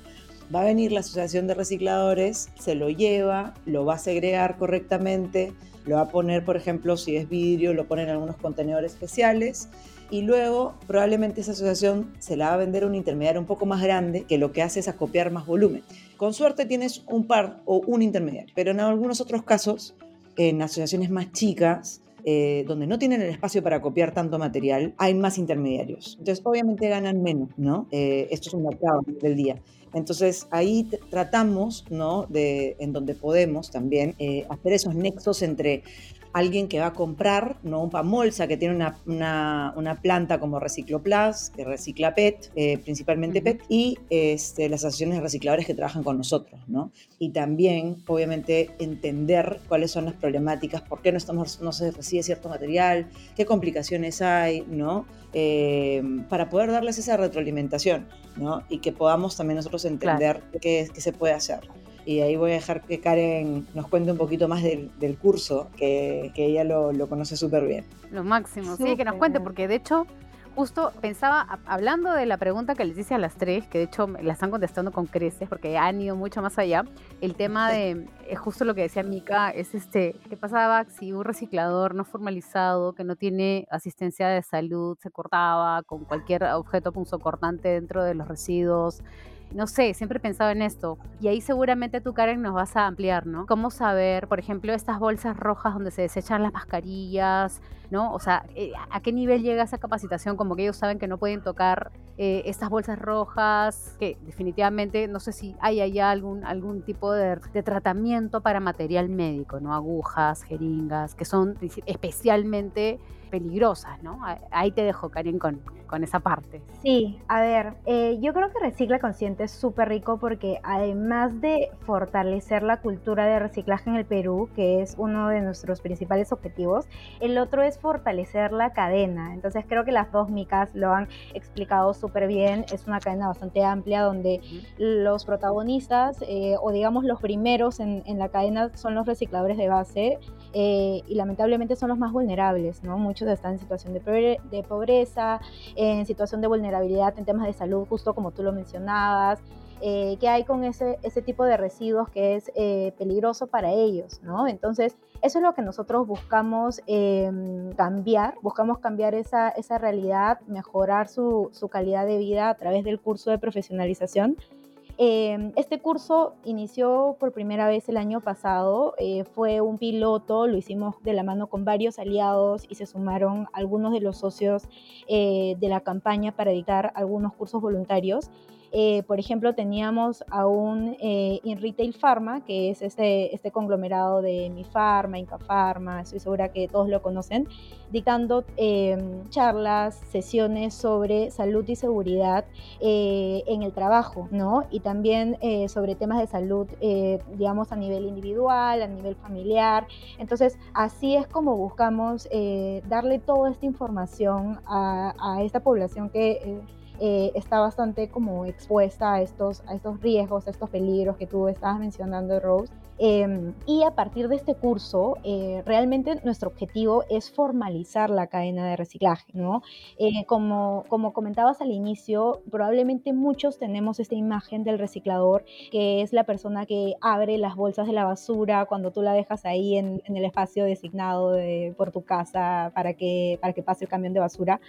Va a venir la asociación de recicladores, se lo lleva, lo va a segregar correctamente, lo va a poner, por ejemplo, si es vidrio, lo pone en algunos contenedores especiales y luego probablemente esa asociación se la va a vender a un intermediario un poco más grande que lo que hace es acopiar más volumen. Con suerte tienes un par o un intermediario, pero en algunos otros casos, en asociaciones más chicas, eh, donde no tienen el espacio para copiar tanto material, hay más intermediarios. Entonces, obviamente ganan menos, ¿no? Eh, esto es un mercado del día. Entonces, ahí tratamos, ¿no? De, en donde podemos también eh, hacer esos nexos entre alguien que va a comprar, ¿no? Un Pamolsa que tiene una, una, una planta como Recicloplas, que recicla PET, eh, principalmente uh -huh. PET, y este, las asociaciones de recicladores que trabajan con nosotros, ¿no? Y también, obviamente, entender cuáles son las problemáticas, por qué no, estamos, no se recibe cierto material, qué complicaciones hay, ¿no? Eh, para poder darles esa retroalimentación, ¿no? Y que podamos también nosotros entender claro. qué, qué se puede hacer y ahí voy a dejar que Karen nos cuente un poquito más del, del curso, que, que, ella lo, lo conoce súper bien. Lo máximo, super. sí, que nos cuente, porque de hecho, justo pensaba, hablando de la pregunta que les hice a las tres, que de hecho la están contestando con creces, porque han ido mucho más allá, el tema de, es justo lo que decía Mika, es este, ¿qué pasaba si un reciclador no formalizado, que no tiene asistencia de salud, se cortaba con cualquier objeto punzocortante dentro de los residuos? No sé, siempre he pensado en esto. Y ahí seguramente tú, Karen, nos vas a ampliar, ¿no? ¿Cómo saber, por ejemplo, estas bolsas rojas donde se desechan las mascarillas, ¿no? O sea, eh, ¿a qué nivel llega esa capacitación? Como que ellos saben que no pueden tocar eh, estas bolsas rojas, que definitivamente, no sé si hay allá algún, algún tipo de, de tratamiento para material médico, ¿no? Agujas, jeringas, que son especialmente peligrosas, ¿no? Ahí te dejo, Karen, con, con esa parte. Sí, a ver, eh, yo creo que Recicla Consciente es súper rico porque además de fortalecer la cultura de reciclaje en el Perú, que es uno de nuestros principales objetivos, el otro es fortalecer la cadena. Entonces creo que las dos micas lo han explicado súper bien. Es una cadena bastante amplia donde los protagonistas eh, o digamos los primeros en, en, la cadena son los recicladores de base eh, y lamentablemente son los más vulnerables, ¿no? Muchos están en situación de, pobreza, en situación de vulnerabilidad en temas de salud, justo como tú lo mencionabas. Eh, ¿Qué hay con ese, ese tipo de residuos que es eh, peligroso para ellos? ¿no? Entonces, eso es lo que nosotros buscamos eh, cambiar, buscamos cambiar esa, esa realidad, mejorar su, su calidad de vida a través del curso de profesionalización eh, este curso inició por primera vez el año pasado, eh, fue un piloto, lo hicimos de la mano con varios aliados y se sumaron algunos de los socios eh, de la campaña para editar algunos cursos voluntarios. Eh, por ejemplo, teníamos aún eh, in Retail Pharma, que es este, este conglomerado de Mi Pharma, Inca Pharma, estoy segura que todos lo conocen, dictando em, charlas, sesiones sobre salud y seguridad eh, en el trabajo, ¿no? Y también sobre temas de salud, digamos, a nivel individual, a nivel familiar. Entonces, así es como buscamos darle toda esta información a, a esta población que eh, está bastante como expuesta a estos, a estos riesgos, a estos peligros que tú estabas mencionando, Rose. Em, y a partir de este curso, eh, realmente nuestro objetivo es formalizar la cadena de reciclaje, ¿no? Eh, como, como comentabas al inicio, probablemente muchos tenemos esta imagen del reciclador, que es la persona que abre las bolsas de la basura cuando tú la dejas ahí en, en el espacio designado de, por tu casa para que, para que pase el camión de basura.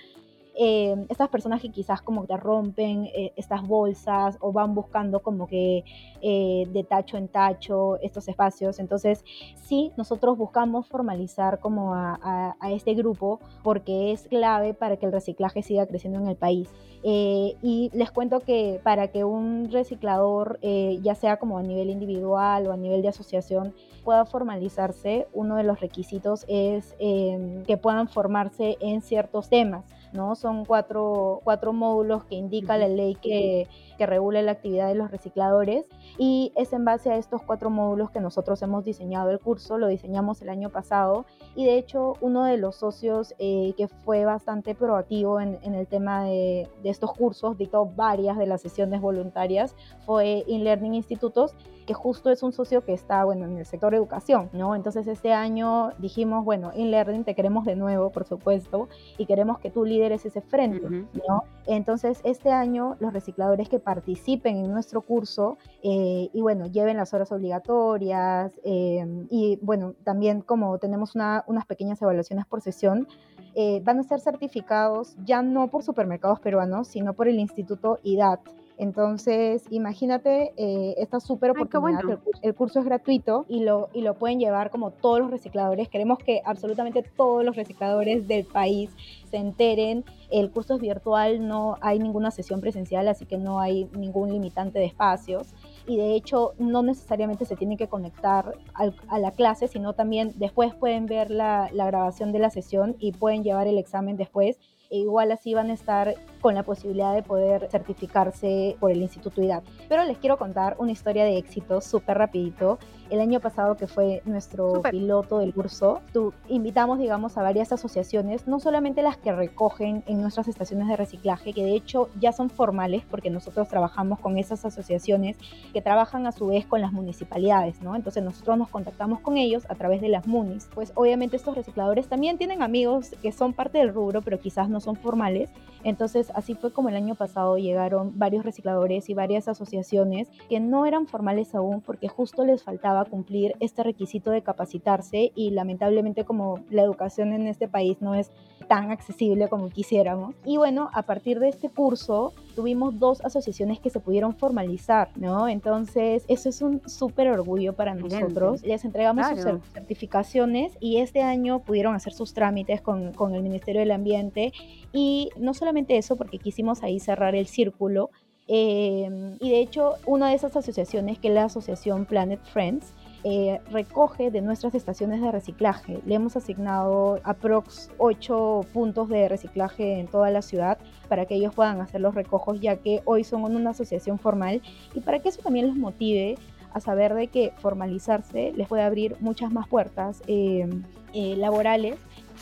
Eh, estas personas que quizás como te rompen eh, estas bolsas o van buscando como que eh, de tacho en tacho estos espacios. Entonces, sí, nosotros buscamos formalizar como a, este grupo porque es clave para que el reciclaje siga creciendo en el país. Y les cuento que para que un reciclador, ya sea como a nivel individual o a nivel de asociación, pueda formalizarse, uno de los requisitos es que puedan formarse en ciertos temas. ¿no? Son cuatro, cuatro módulos que indica la ley que, que regula la actividad de los recicladores y es en base a estos cuatro módulos que nosotros hemos diseñado el curso, lo diseñamos el año pasado y de hecho uno de los socios eh, que fue bastante proactivo en, el tema de, de, estos cursos, dictó varias de las sesiones voluntarias, fue InLearning Institutos, que justo es un socio que está bueno, en el sector educación, ¿no? Entonces este año dijimos, bueno, InLearning te queremos de nuevo, por supuesto, y queremos que tú lideres ese frente, ¿no? Entonces este año los recicladores que participen en nuestro curso eh, y bueno, lleven las horas obligatorias eh, y bueno, también como tenemos una, unas pequeñas evaluaciones por sesión, eh, van a ser certificados ya no por supermercados peruanos, sino por el Instituto IDAT. Entonces, imagínate esta súper oportunidad. el, curso es gratuito y lo, y lo pueden llevar como todos los recicladores. Queremos que absolutamente todos los recicladores del país se enteren. El curso es virtual, no hay ninguna sesión presencial, así que no hay ningún limitante de espacios y de hecho no necesariamente se tiene que conectar a la clase, sino también después pueden ver la, la grabación de la sesión y pueden llevar el examen después e igual así van a estar con la posibilidad de poder certificarse por el Instituto IDAP. Pero les quiero contar una historia de éxito súper rapidito. El año pasado que fue nuestro piloto del curso, tú, invitamos, digamos, a varias asociaciones, no solamente las que recogen en nuestras estaciones de reciclaje, que de hecho ya son formales porque nosotros trabajamos con esas asociaciones que trabajan a su vez con las municipalidades, ¿no? Entonces nosotros nos contactamos con ellos a través de las MUNIS. Pues obviamente estos recicladores también tienen amigos que son parte del rubro, pero quizás no son formales. Entonces así fue como el año pasado llegaron varios recicladores y varias asociaciones que no eran formales aún porque justo les faltaba cumplir este requisito de capacitarse y lamentablemente como la educación en este país no es tan accesible como quisiéramos. Y bueno, a partir de este curso tuvimos dos asociaciones que se pudieron formalizar, ¿no? Entonces, eso es un súper orgullo para nosotros. Les entregamos sus certificaciones y este año pudieron hacer sus trámites con, con el Ministerio del Ambiente. Y no solamente eso, porque quisimos ahí cerrar el círculo, eh, y de hecho, una de esas asociaciones, que es la asociación Planet Friends, eh, recoge de nuestras estaciones de reciclaje. Le hemos asignado aprox 8 puntos de reciclaje en toda la ciudad para que ellos puedan hacer los recojos, ya que hoy son una asociación formal y para que eso también los motive a saber de que formalizarse les puede abrir muchas más puertas eh, eh, laborales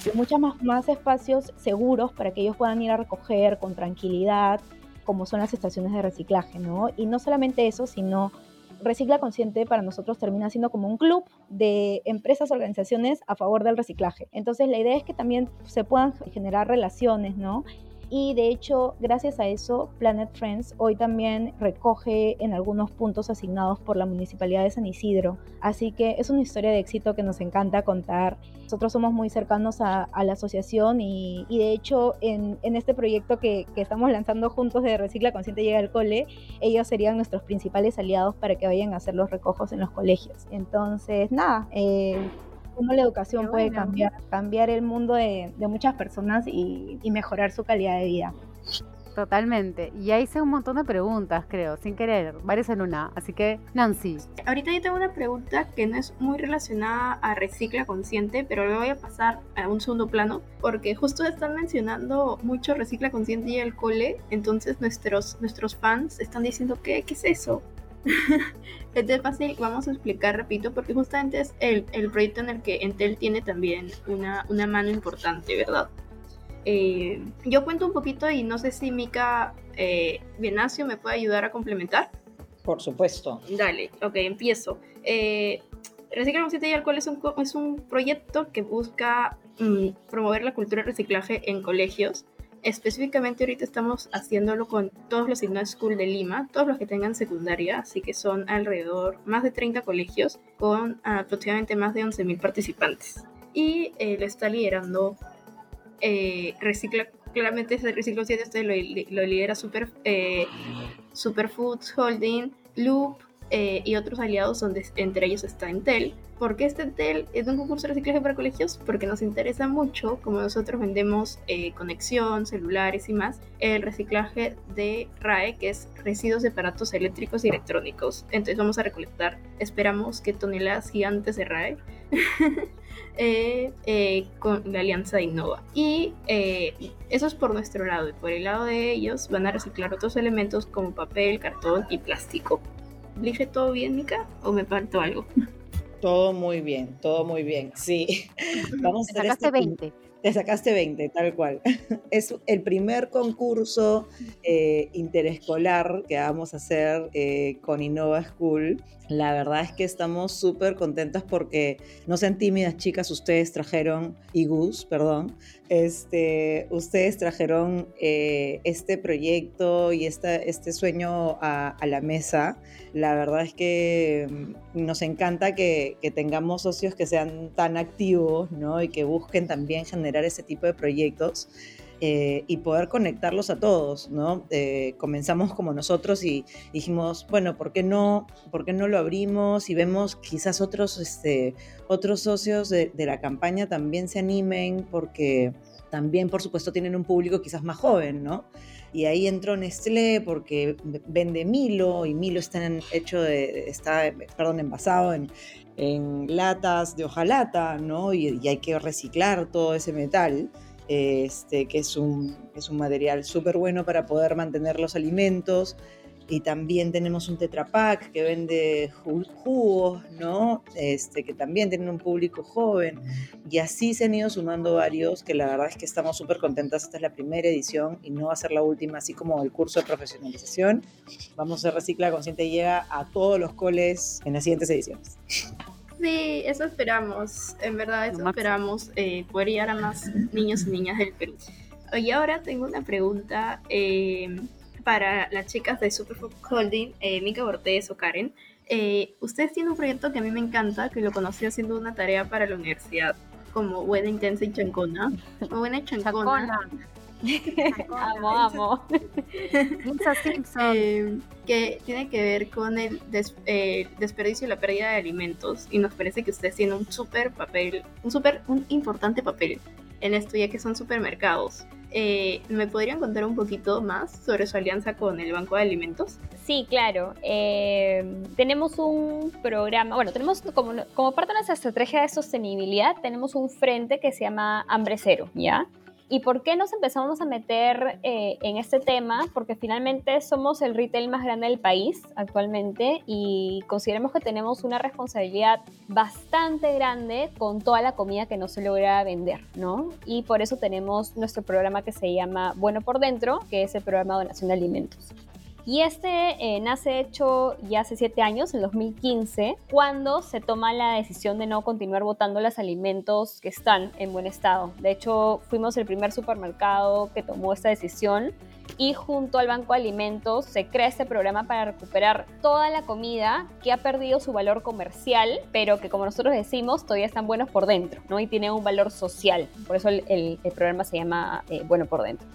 y muchos más, más espacios seguros para que ellos puedan ir a recoger con tranquilidad, como son las estaciones de reciclaje, ¿no? Y no solamente eso, sino Recicla Consciente para nosotros termina siendo como un club de empresas, organizaciones a favor del reciclaje. Entonces la idea es que también se puedan generar relaciones, ¿no? Y de hecho, gracias a eso, Planet Friends hoy también recoge en algunos puntos asignados por la Municipalidad de San Isidro. Así que es una historia de éxito que nos encanta contar. Nosotros somos muy cercanos a, la asociación y, de hecho en, este proyecto que, estamos lanzando juntos de Recicla Consciente Llega al Cole, ellos serían nuestros principales aliados para que vayan a hacer los recojos en los colegios. Entonces, nada, eh, cómo la educación puede cambiar, cambiar el mundo de, muchas personas y, mejorar su calidad de vida. Totalmente. Y ahí hice un montón de preguntas, creo, sin querer, varias en una. Así que, Nancy. Ahorita yo tengo una pregunta que no es muy relacionada a recicla consciente, pero le voy a pasar a un segundo plano, porque justo están mencionando mucho recicla consciente y el cole, entonces nuestros, nuestros fans están diciendo, ¿qué, qué es eso? (laughs) es fácil, vamos a explicar, repito, porque justamente es el, el, proyecto en el que Entel tiene también una, una mano importante, ¿verdad? Eh, yo cuento un poquito y no sé si Mika eh, Bienacio me puede ayudar a complementar. Por supuesto. Dale, ok, empiezo. Eh, Recicla Consciente y Alcohol es un, es un proyecto que busca mm, promover la cultura de reciclaje en colegios. Específicamente ahorita estamos haciéndolo con todos los Signo School de Lima, todos los que tengan secundaria, así que son alrededor más de 30 colegios con aproximadamente más de 11.000 participantes. Y eh, lo está liderando eh, recicla, claramente ese reciclo 7 este lo, lo, lidera Super, eh, Superfoods Holding, Loop eh, y otros aliados donde entre ellos está Entel. ¿Por qué este Entel es un concurso de reciclaje para colegios? Porque nos interesa mucho, como nosotros vendemos eh, conexión, celulares y más, el reciclaje de RAE, que es residuos de aparatos eléctricos y electrónicos. Entonces vamos a recolectar, esperamos que toneladas gigantes de RAE. (laughs) Eh, eh, con la alianza de Innova. Y eh, eso es por nuestro lado. Y por el lado de ellos van a reciclar otros elementos como papel, cartón y plástico. ¿Dije todo bien, Mika? ¿O me faltó algo? Todo muy bien, todo muy bien. Sí. (laughs) Vamos a hacer este 20. Te sacaste 20, tal cual. (laughs) Es el primer concurso interescolar que vamos a hacer con Innova School la verdad es que estamos súper contentas porque no sean tímidas, chicas. Ustedes trajeron, y Gus, perdón, este, ustedes trajeron eh, este proyecto y esta, este sueño a, la mesa. La verdad es que mm, nos encanta que, que, tengamos socios que sean tan activos ¿no? y que busquen también generar ese tipo de proyectos. Eh, y poder conectarlos a todos, ¿no? Eh, comenzamos como nosotros y dijimos, bueno, ¿por qué no, por qué no lo abrimos y vemos quizás otros, este, otros socios de, la campaña también se animen porque también, por supuesto, tienen un público quizás más joven, ¿no? Y ahí entró Nestlé porque vende Milo y Milo está hecho de, está, perdón, envasado en, en latas de hojalata, ¿no? Y, y hay que reciclar todo ese metal este, que es un, es un material súper bueno para poder mantener los alimentos. Y también tenemos un Tetra Pak que vende jugos, ¿no? Este, que también tienen un público joven. Y así se han ido sumando varios, que la verdad es que estamos súper contentas. Esta es la primera edición y no va a ser la última, así como el curso de profesionalización. Vamos a Recicla Consciente llega a todos los coles en las siguientes ediciones. Sí, eso esperamos, en verdad eso esperamos, eh, poder llegar a más niños y niñas del Perú. Y ahora tengo una pregunta eh, para las chicas de Superfood Holding, eh, Mika Bortés o Karen. Eh, ustedes tienen un proyecto que a mí me encanta, que lo conocí haciendo una tarea para la universidad, como Buena Intensa y Chancona. (laughs) Buena Chancona. (laughs) amo, amo. Eh, (laughs) que tiene que ver con el eh, desperdicio y la pérdida de alimentos. Y nos parece que ustedes tienen un súper papel, un súper, un importante papel en esto, ya que son supermercados. Eh, ¿Me podrían contar un poquito más sobre su alianza con el Banco de Alimentos? Sí, claro. tenemos un programa, bueno, tenemos como, como parte de nuestra estrategia de sostenibilidad, tenemos un frente que se llama Hambre Cero, ¿ya? ¿Y por qué nos empezamos a meter eh, en este tema? Porque finalmente somos el retail más grande del país actualmente y consideramos que tenemos una responsabilidad bastante grande con toda la comida que no se logra vender, ¿no? Y por eso tenemos nuestro programa que se llama Bueno por Dentro, que es el programa de donación de alimentos. Y este eh, nace hecho ya hace siete años, en 2015, cuando se toma la decisión de no continuar botando los alimentos que están en buen estado. De hecho, fuimos el primer supermercado que tomó esta decisión y junto al Banco de Alimentos se crea este programa para recuperar toda la comida que ha perdido su valor comercial, pero que como nosotros decimos todavía están buenos por dentro, ¿no? Y tienen un valor social. Por eso el, programa se llama eh, Bueno por Dentro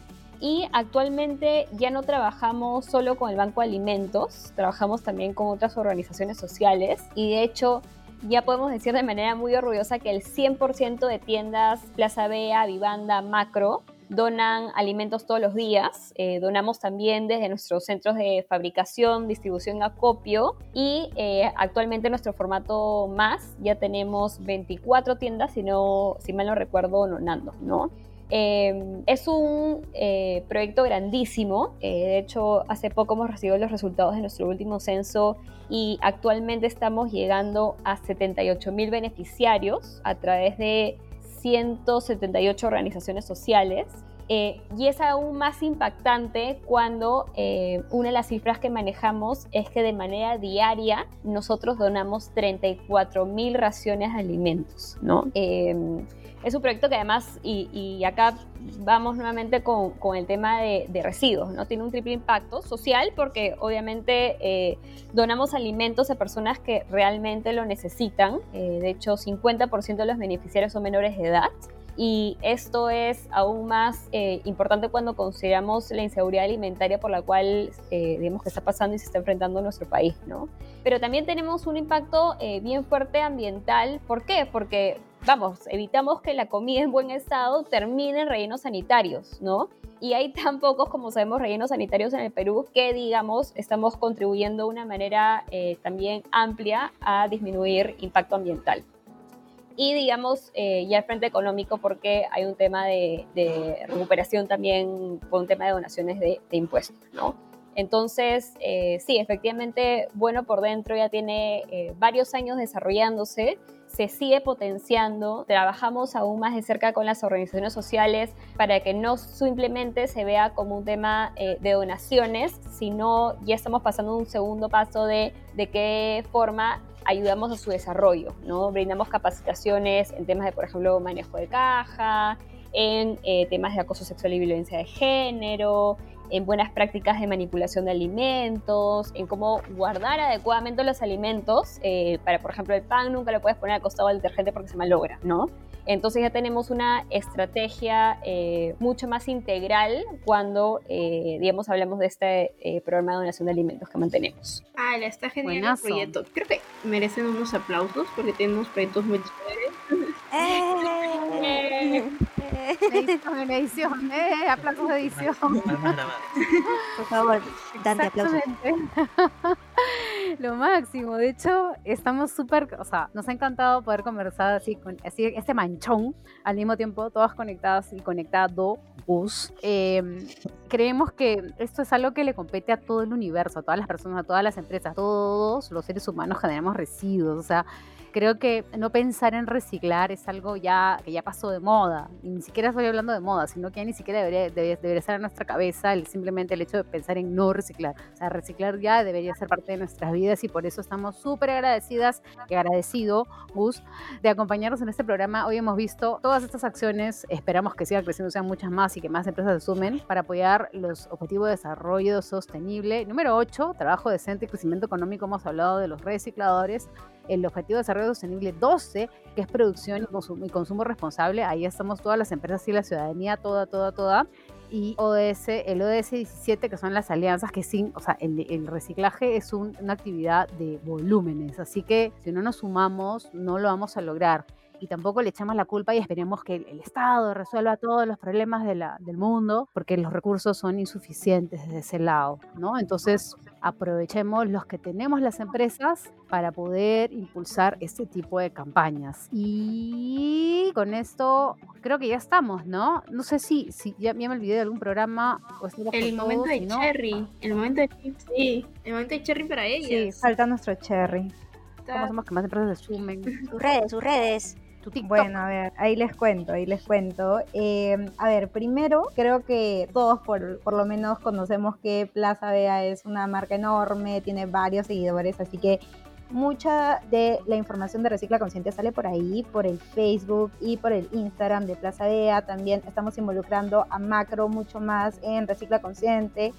y actualmente ya no trabajamos solo con el Banco de Alimentos, trabajamos también con otras organizaciones sociales y de hecho ya podemos decir de manera muy orgullosa que el 100% de tiendas Plaza Bea, Vivanda, Macro donan alimentos todos los días. Eh, donamos también desde nuestros centros de fabricación, distribución acopio. Y eh, actualmente nuestro formato más ya tenemos 24 tiendas, si, no, si mal no recuerdo, donando, ¿no? Em, es un eh, proyecto grandísimo. de hecho, hace poco hemos recibido los resultados de nuestro último censo y actualmente estamos llegando a 78 mil beneficiarios a través de 178 organizaciones sociales. Eh, y es aún más impactante cuando eh, una de las cifras que manejamos es que de manera diaria nosotros donamos 34 mil raciones de alimentos, ¿no? Es un proyecto que además, y, acá vamos nuevamente con, el tema de, residuos, ¿no? Tiene un triple impacto social porque obviamente eh, donamos alimentos a personas que realmente lo necesitan. Eh, de hecho, 50% de los beneficiarios son menores de edad. Y esto es aún más eh, importante cuando consideramos la inseguridad alimentaria por la cual, digamos, que está pasando y se está enfrentando nuestro país, ¿no? Pero también tenemos un impacto bien fuerte ambiental. ¿Por qué? Porque vamos, evitamos que la comida en buen estado termine en rellenos sanitarios, ¿no? Y hay tan pocos, como sabemos, rellenos sanitarios en el Perú que, digamos, estamos contribuyendo de una manera eh, también amplia a disminuir impacto ambiental. Y, digamos, eh, ya el frente económico, porque hay un tema de, recuperación también por un tema de donaciones de, impuestos, ¿no? Entonces, eh, sí, efectivamente, bueno por dentro ya tiene varios años desarrollándose se sigue potenciando, trabajamos aún más de cerca con las organizaciones sociales para que no simplemente se vea como un tema eh, de donaciones, sino ya estamos pasando un segundo paso de de qué forma ayudamos a su desarrollo, ¿no? Brindamos capacitaciones en temas de, por ejemplo, manejo de caja, en eh, temas de acoso sexual y violencia de género, en buenas prácticas de manipulación de alimentos, en cómo guardar adecuadamente los alimentos. Eh, para, por ejemplo, el pan nunca lo puedes poner al costado del detergente porque se malogra, ¿no? Entonces ya tenemos una estrategia eh, mucho más integral cuando, eh, digamos, hablamos de este programa de donación de alimentos que mantenemos. Ah, está genial el proyecto. Creo que merecen unos aplausos porque tenemos proyectos muy chéveres. ¡Eh! Edición, edición, eh, aplausos de edición. Por favor, Dante, aplausos. (laughs) Lo máximo, de hecho, estamos súper, o sea, nos ha encantado poder conversar así con así, este manchón al mismo tiempo, todas conectadas y conectado, bus. Em, creemos que esto es algo que le compete a todo el universo, a todas las personas, a todas las empresas, todos los seres humanos generamos residuos, o sea, creo que no pensar en reciclar es algo ya que ya pasó de moda. Y ni siquiera estoy hablando de moda, sino que ya ni siquiera debería, debería, estar en nuestra cabeza el, simplemente el hecho de pensar en no reciclar. O sea, reciclar ya debería ser parte de nuestras vidas y por eso estamos súper agradecidas y agradecido, Gus, de acompañarnos en este programa. Hoy hemos visto todas estas acciones, esperamos que sigan creciendo, sean muchas más y que más empresas se sumen para apoyar los objetivos de desarrollo sostenible. Número 8, trabajo decente y crecimiento económico. Hemos hablado de los recicladores el Objetivo de Desarrollo Sostenible 12, que es producción y consumo, responsable. Ahí estamos todas las empresas y la ciudadanía, toda, toda, toda. Y ODS, el ODS 17, que son las alianzas que sin, o sea, el, reciclaje es una actividad de volúmenes, así que si no nos sumamos, no lo vamos a lograr y tampoco le echamos la culpa y esperemos que el, Estado resuelva todos los problemas de la, del mundo, porque los recursos son insuficientes desde ese lado, ¿no? Entonces, aprovechemos los que tenemos las empresas para poder impulsar este tipo de campañas. Y con esto creo que ya estamos, ¿no? No sé si, si ya, me olvidé de algún programa. el momento de Cherry, el momento de sí, el momento de Cherry para ellas. Sí, falta nuestro Cherry. ¿Cómo hacemos que más empresas se sumen? Sus redes, sus redes. Bueno, a ver, ahí les cuento, ahí les cuento. Eh, a ver, primero, creo que todos por, por lo menos conocemos que Plaza Bea es una marca enorme, tiene varios seguidores, así que mucha de la información de Recicla Consciente sale por ahí, por el Facebook y por el Instagram de Plaza Bea. También estamos involucrando a Macro mucho más en Recicla Consciente.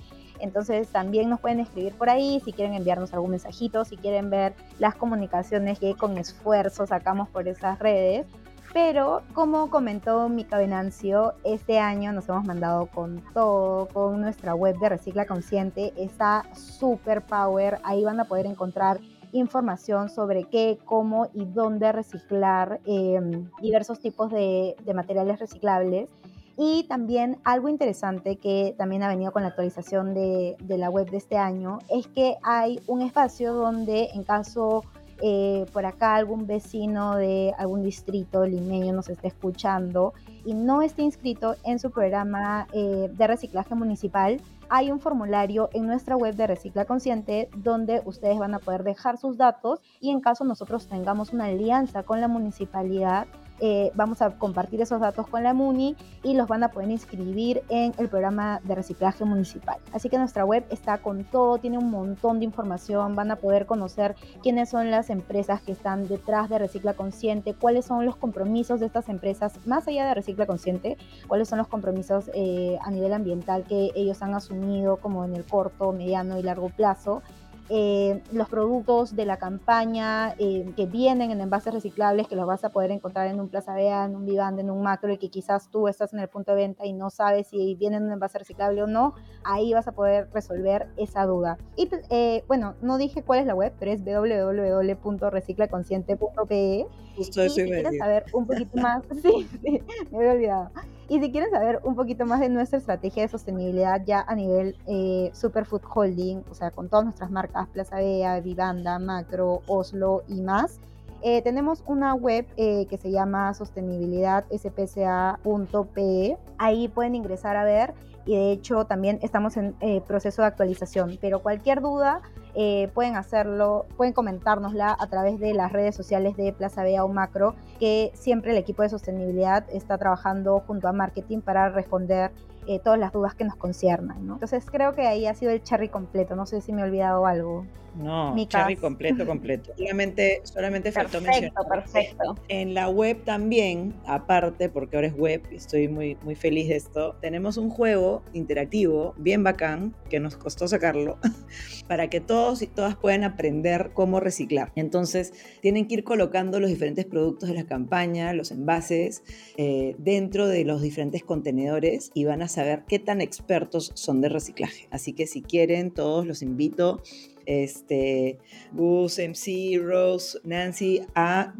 Entonces también nos pueden escribir por ahí si quieren enviarnos algún mensajito, si quieren ver las comunicaciones que con esfuerzo sacamos por esas redes. Pero como comentó Mica Venancio, este año nos hemos mandado con todo, con nuestra web de Recicla Consciente. Está super power. Ahí van a poder encontrar información sobre qué, cómo y dónde reciclar em, diversos tipos de, de materiales reciclables Y también algo interesante que también ha venido con la actualización de, la web de este año es que hay un espacio donde en caso eh, por acá algún vecino de algún distrito limeño nos esté escuchando y no esté inscrito en su programa eh, de reciclaje municipal, hay un formulario en nuestra web de Recicla Consciente donde ustedes van a poder dejar sus datos y en caso nosotros tengamos una alianza con la municipalidad, eh, vamos a compartir esos datos con la MUNI y los van a poder inscribir en el programa de reciclaje municipal. Así que nuestra web está con todo, tiene un montón de información, van a poder conocer quiénes son las empresas que están detrás de Recicla Consciente, cuáles son los compromisos de estas empresas, más allá de Recicla Consciente, cuáles son los compromisos eh, a nivel ambiental que ellos han asumido como en el corto, mediano y largo plazo eh, los productos de la campaña eh, que vienen en envases reciclables, que los vas a poder encontrar en un Plaza Vea, en un Vivanda, en un Macro, y que quizás tú estás en el punto de venta y no sabes si viene en un envase reciclable o no, ahí vas a poder resolver esa duda. Y eh, bueno, no dije cuál es la web, pero es www.reciclaconsciente.pe. Justo eso si quieres saber un poquito más, (laughs) sí, sí, me había olvidado. Y si quieren saber un poquito más de nuestra estrategia de sostenibilidad ya a nivel eh, Superfood Holding, o sea, con todas nuestras marcas, Plaza Bea, Vivanda, Macro, Oslo y más, eh, tenemos una web eh, que se llama sostenibilidadspca.pe. Ahí pueden ingresar a ver y de hecho también estamos en proceso de actualización. Pero cualquier duda eh, pueden hacerlo, pueden comentárnosla a través de las redes sociales de Plaza Bea o Macro, que siempre el equipo de sostenibilidad está trabajando junto a marketing para responder eh, todas las dudas que nos conciernan. Entonces creo que ahí ha sido el cherry completo, no sé si me he olvidado algo. No, cherry completo, completo. Solamente, solamente faltó mencionar. Perfecto. En la web también, aparte, porque ahora es web y estoy muy, muy feliz de esto, tenemos un juego interactivo bien bacán que nos costó sacarlo (laughs) para que todos y todas puedan aprender cómo reciclar. Entonces, tienen que ir colocando los diferentes productos de la campaña, los envases, eh, dentro de los diferentes contenedores y van a saber qué tan expertos son de reciclaje. Así que si quieren, todos los invito este, Gus, MC, Rose, Nancy, a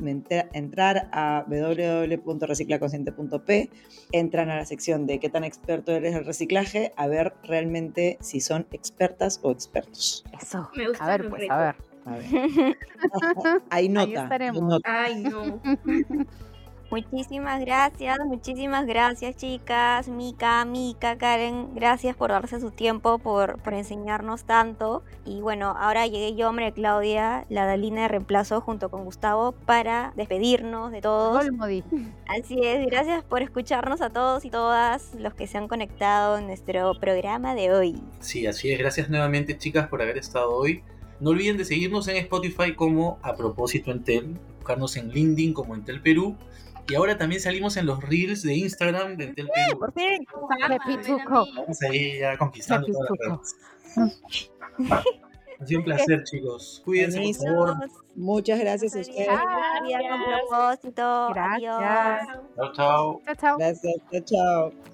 entrar a www.reciclaconsciente.p, entran a la sección de qué tan experto eres el reciclaje, a ver realmente si son expertas o expertos. Eso. Me gusta a ver, pues, a ver. A ver. (laughs) Hay nota. estaremos. Ay, no. (laughs) Muchísimas gracias, muchísimas gracias chicas, Mica, Mica, Karen, gracias por darse su tiempo, por, por enseñarnos tanto. Y bueno, ahora llegué yo, María Claudia, la Dalina de reemplazo junto con Gustavo para despedirnos de todos. Así es, gracias por escucharnos a todos y todas los que se han conectado en nuestro programa de hoy. Sí, así es, gracias nuevamente chicas por haber estado hoy. No olviden de seguirnos en Spotify como A Propósito Entel, buscarnos en LinkedIn como Entel Perú y ahora también salimos en los reels de Instagram de Entel Perú. Por fin. Vamos ahí ya conquistando todas las redes. Ha sido un placer, chicos. Cuídense, por favor. Muchas gracias a ustedes. Gracias. Gracias. Adiós. Chao, chao. Chao, chao. Gracias. Chao, chao.